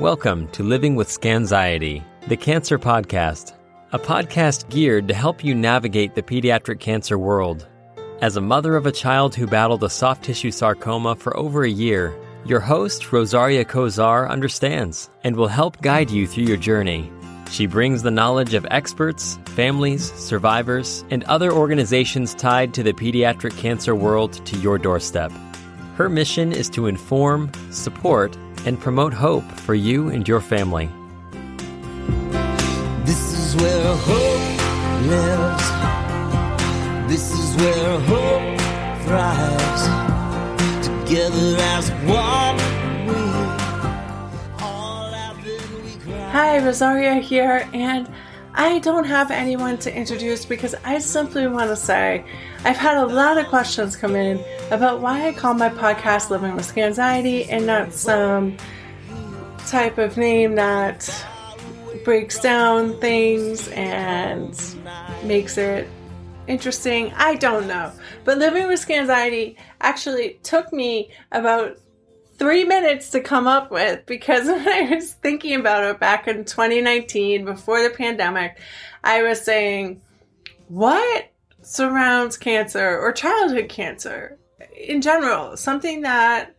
Welcome to Living with Scanxiety, the Cancer Podcast, a podcast geared to help you navigate the pediatric cancer world. As a mother of a child who battled a soft tissue sarcoma for over a year, your host, Rosaria Kozar, understands and will help guide you through your journey. She brings the knowledge of experts, families, survivors, and other organizations tied to the pediatric cancer world to your doorstep. Her mission is to inform, support, and promote hope for you and your family. This is where hope lives. This is where hope thrives. Together as one, we all laugh and we cry. Hi, Rosaria here, and I don't have anyone to introduce because I simply want to say I've had a lot of questions come in about why I call my podcast Living with Scanxiety and not some type of name that breaks down things and makes it interesting. I don't know. But Living with Scanxiety actually took me about three minutes to come up with because when I was thinking about it back in 2019 before the pandemic, I was saying, what surrounds cancer or childhood cancer in general? Something that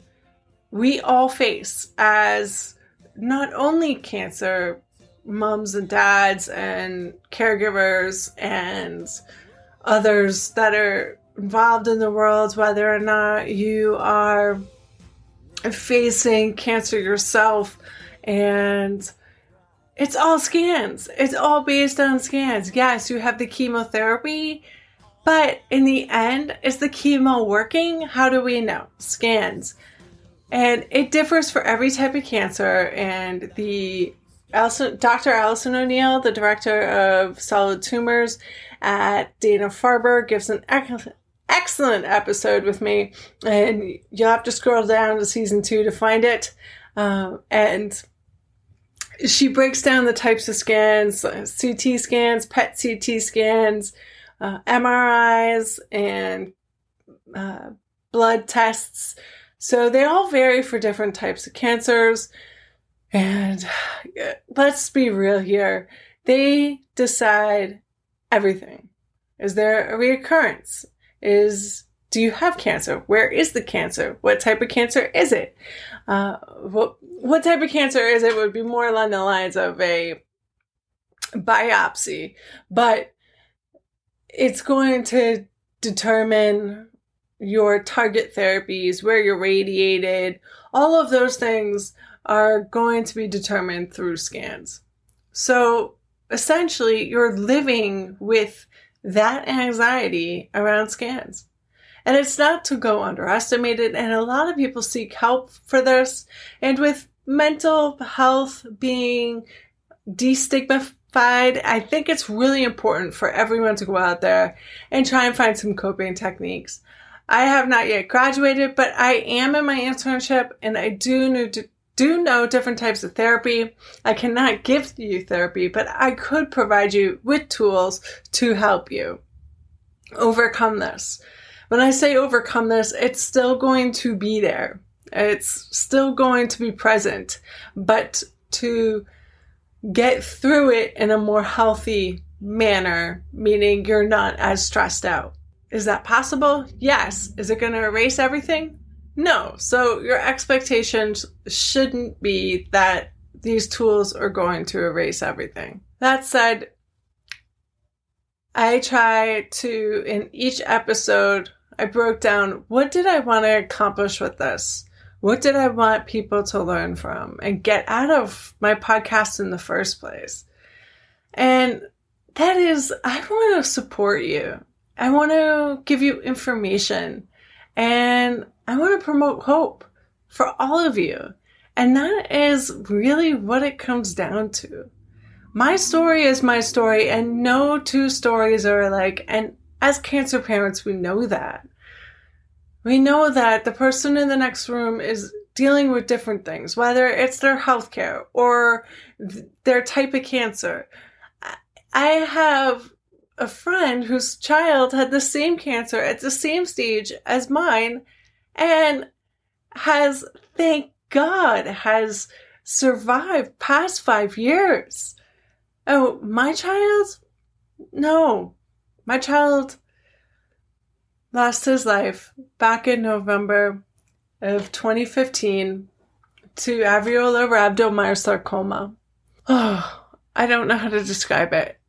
we all face as not only cancer moms and dads and caregivers and others that are involved in the world, whether or not you are facing cancer yourself and it's all scans. It's all based on scans. Yes, you have the chemotherapy, but in the end, is the chemo working? How do we know? Scans. And it differs for every type of cancer. And the Alison, Dr. Allison O'Neill, the director of solid tumors at Dana Farber, gives an excellent excellent episode with me, and you'll have to scroll down to season two to find it. Um, and she breaks down the types of scans uh, CT scans, PET CT scans, uh, MRIs, and uh, blood tests. So they all vary for different types of cancers. And uh, let's be real here. They decide everything. Is there a reoccurrence? Is do you have cancer? Where is the cancer? What type of cancer is it? Uh, what what type of cancer is it? Would be more along the lines of a biopsy, but it's going to determine your target therapies, where you're radiated. All of those things are going to be determined through scans. So essentially, you're living with that anxiety around scans. And it's not to go underestimated. And a lot of people seek help for this. And with mental health being destigmatized, I think it's really important for everyone to go out there and try and find some coping techniques. I have not yet graduated, but I am in my internship and I do need to do know different types of therapy. I cannot give you therapy, but I could provide you with tools to help you overcome this. When I say overcome this, it's still going to be there. It's still going to be present, but to get through it in a more healthy manner, meaning you're not as stressed out. Is that possible? Yes. Is it going to erase everything? No. So your expectations shouldn't be that these tools are going to erase everything. That said, I try to, in each episode, I broke down what did I want to accomplish with this? What did I want people to learn from and get out of my podcast in the first place? And that is, I want to support you. I want to give you information and I want to promote hope for all of you. And that is really what it comes down to. My story is my story, and no two stories are alike. And as cancer parents, we know that. We know that the person in the next room is dealing with different things, whether it's their healthcare or th- their type of cancer. I have a friend whose child had the same cancer at the same stage as mine and has, thank God, has survived past five years. Oh, my child? No. My child lost his life back in November of 2015 to alveolar rhabdomyosarcoma. Oh, I don't know how to describe it.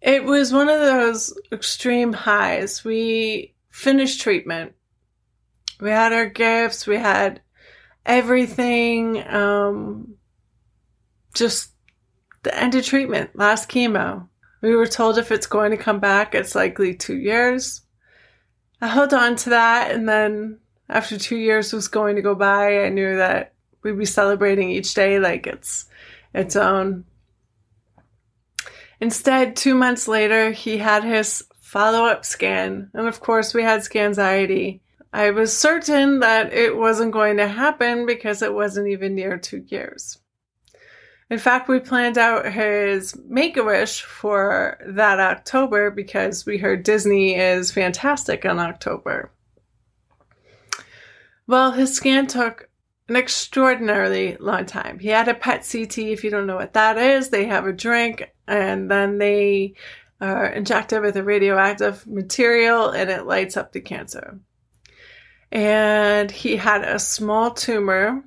It was one of those extreme highs. We finished treatment. We had our gifts, we had everything. Um, just the end of treatment, last chemo. We were told if it's going to come back, it's likely two years. I held on to that, and then after two years was going to go by, I knew that we'd be celebrating each day like it's its own. Instead, two months later, he had his follow up scan, and of course, we had scanxiety. I was certain that it wasn't going to happen because it wasn't even near two years. In fact, we planned out his Make a Wish for that October because we heard Disney is fantastic in October. Well, his scan took an extraordinarily long time. He had a PET CT. If you don't know what that is, they have a drink and then they are injected with a radioactive material and it lights up the cancer. And he had a small tumor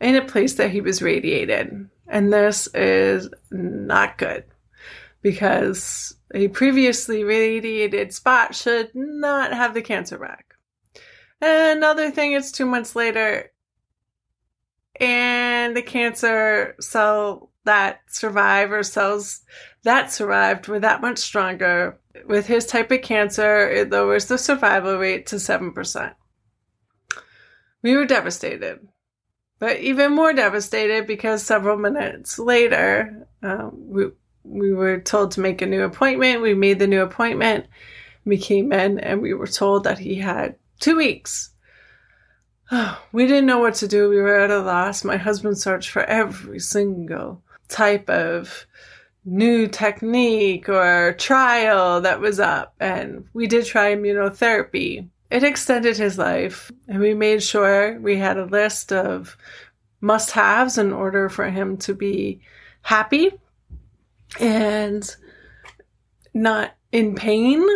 in a place that he was radiated. And this is not good because a previously radiated spot should not have the cancer back. And another thing, it's two months later, and the cancer cell that survived or cells that survived were that much stronger. With his type of cancer, it lowers the survival rate to 7%. We were devastated but even more devastated because several minutes later, um, we, we were told to make a new appointment. We made the new appointment. We came in and we were told that he had two weeks. We didn't know what to do. We were at a loss. My husband searched for every single type of new technique or trial that was up. And we did try immunotherapy it extended his life, and we made sure we had a list of must haves in order for him to be happy and not in pain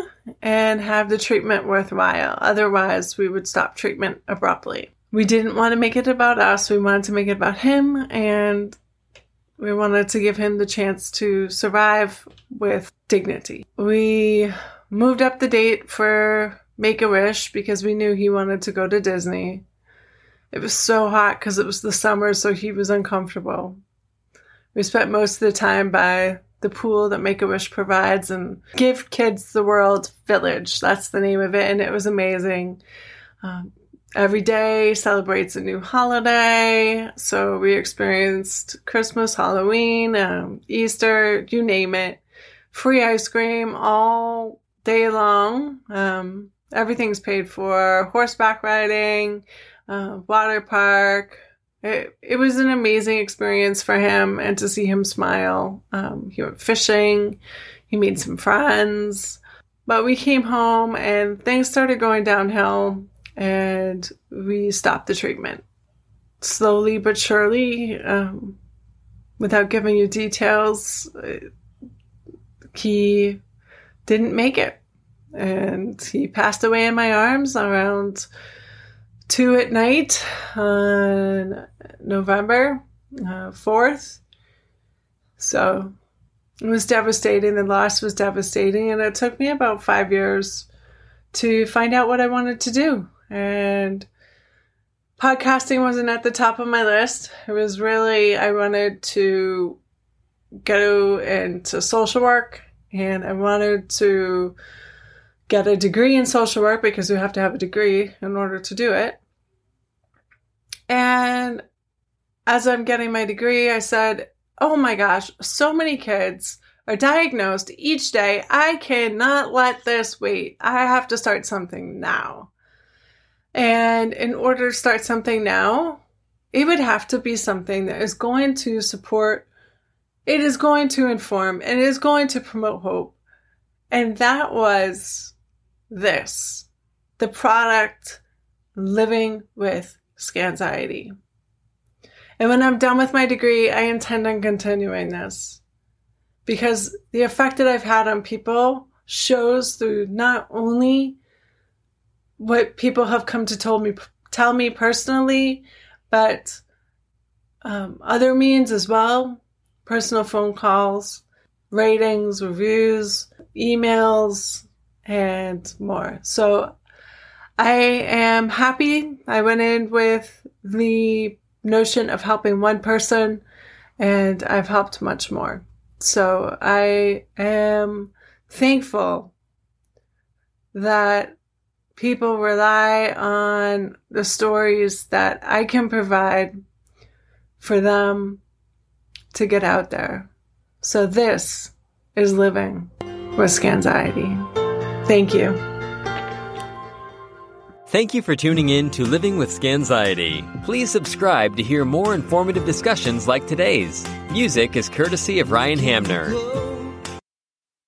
and have the treatment worthwhile. Otherwise, we would stop treatment abruptly. We didn't want to make it about us, we wanted to make it about him, and we wanted to give him the chance to survive with dignity. We moved up the date for Make a Wish because we knew he wanted to go to Disney. It was so hot because it was the summer, so he was uncomfortable. We spent most of the time by the pool that Make a Wish provides and Give Kids the World Village. That's the name of it, and it was amazing. Um, every day celebrates a new holiday. So we experienced Christmas, Halloween, um, Easter, you name it. Free ice cream all day long. Um, Everything's paid for. Horseback riding, uh, water park. It, it was an amazing experience for him and to see him smile. Um, he went fishing. He made some friends. But we came home and things started going downhill and we stopped the treatment. Slowly but surely, um, without giving you details, he didn't make it and he passed away in my arms around two at night on November uh, 4th. So it was devastating. The loss was devastating, and it took me about five years to find out what I wanted to do. And podcasting wasn't at the top of my list. It was really, I wanted to go into social work and I wanted to get a degree in social work because you have to have a degree in order to do it. And as I'm getting my degree, I said, Oh my gosh, so many kids are diagnosed each day. I cannot let this wait. I have to start something now. And in order to start something now, it would have to be something that is going to support, it is going to inform, and it is going to promote hope. And that was this the product living with Scanxiety. And when I'm done with my degree, I intend on continuing this because the effect that I've had on people shows through not only what people have come to told me tell me personally, but um, other means as well personal phone calls, ratings, reviews, emails, and more. So I am happy. I went in with the notion of helping one person, and I've helped much more. So I am thankful that people rely on the stories that I can provide for them to get out there. So this is living with Scanxiety. Thank you. Thank you for tuning in to Living with Scanxiety. Please subscribe to hear more informative discussions like today's. Music is courtesy of Ryan Hamner.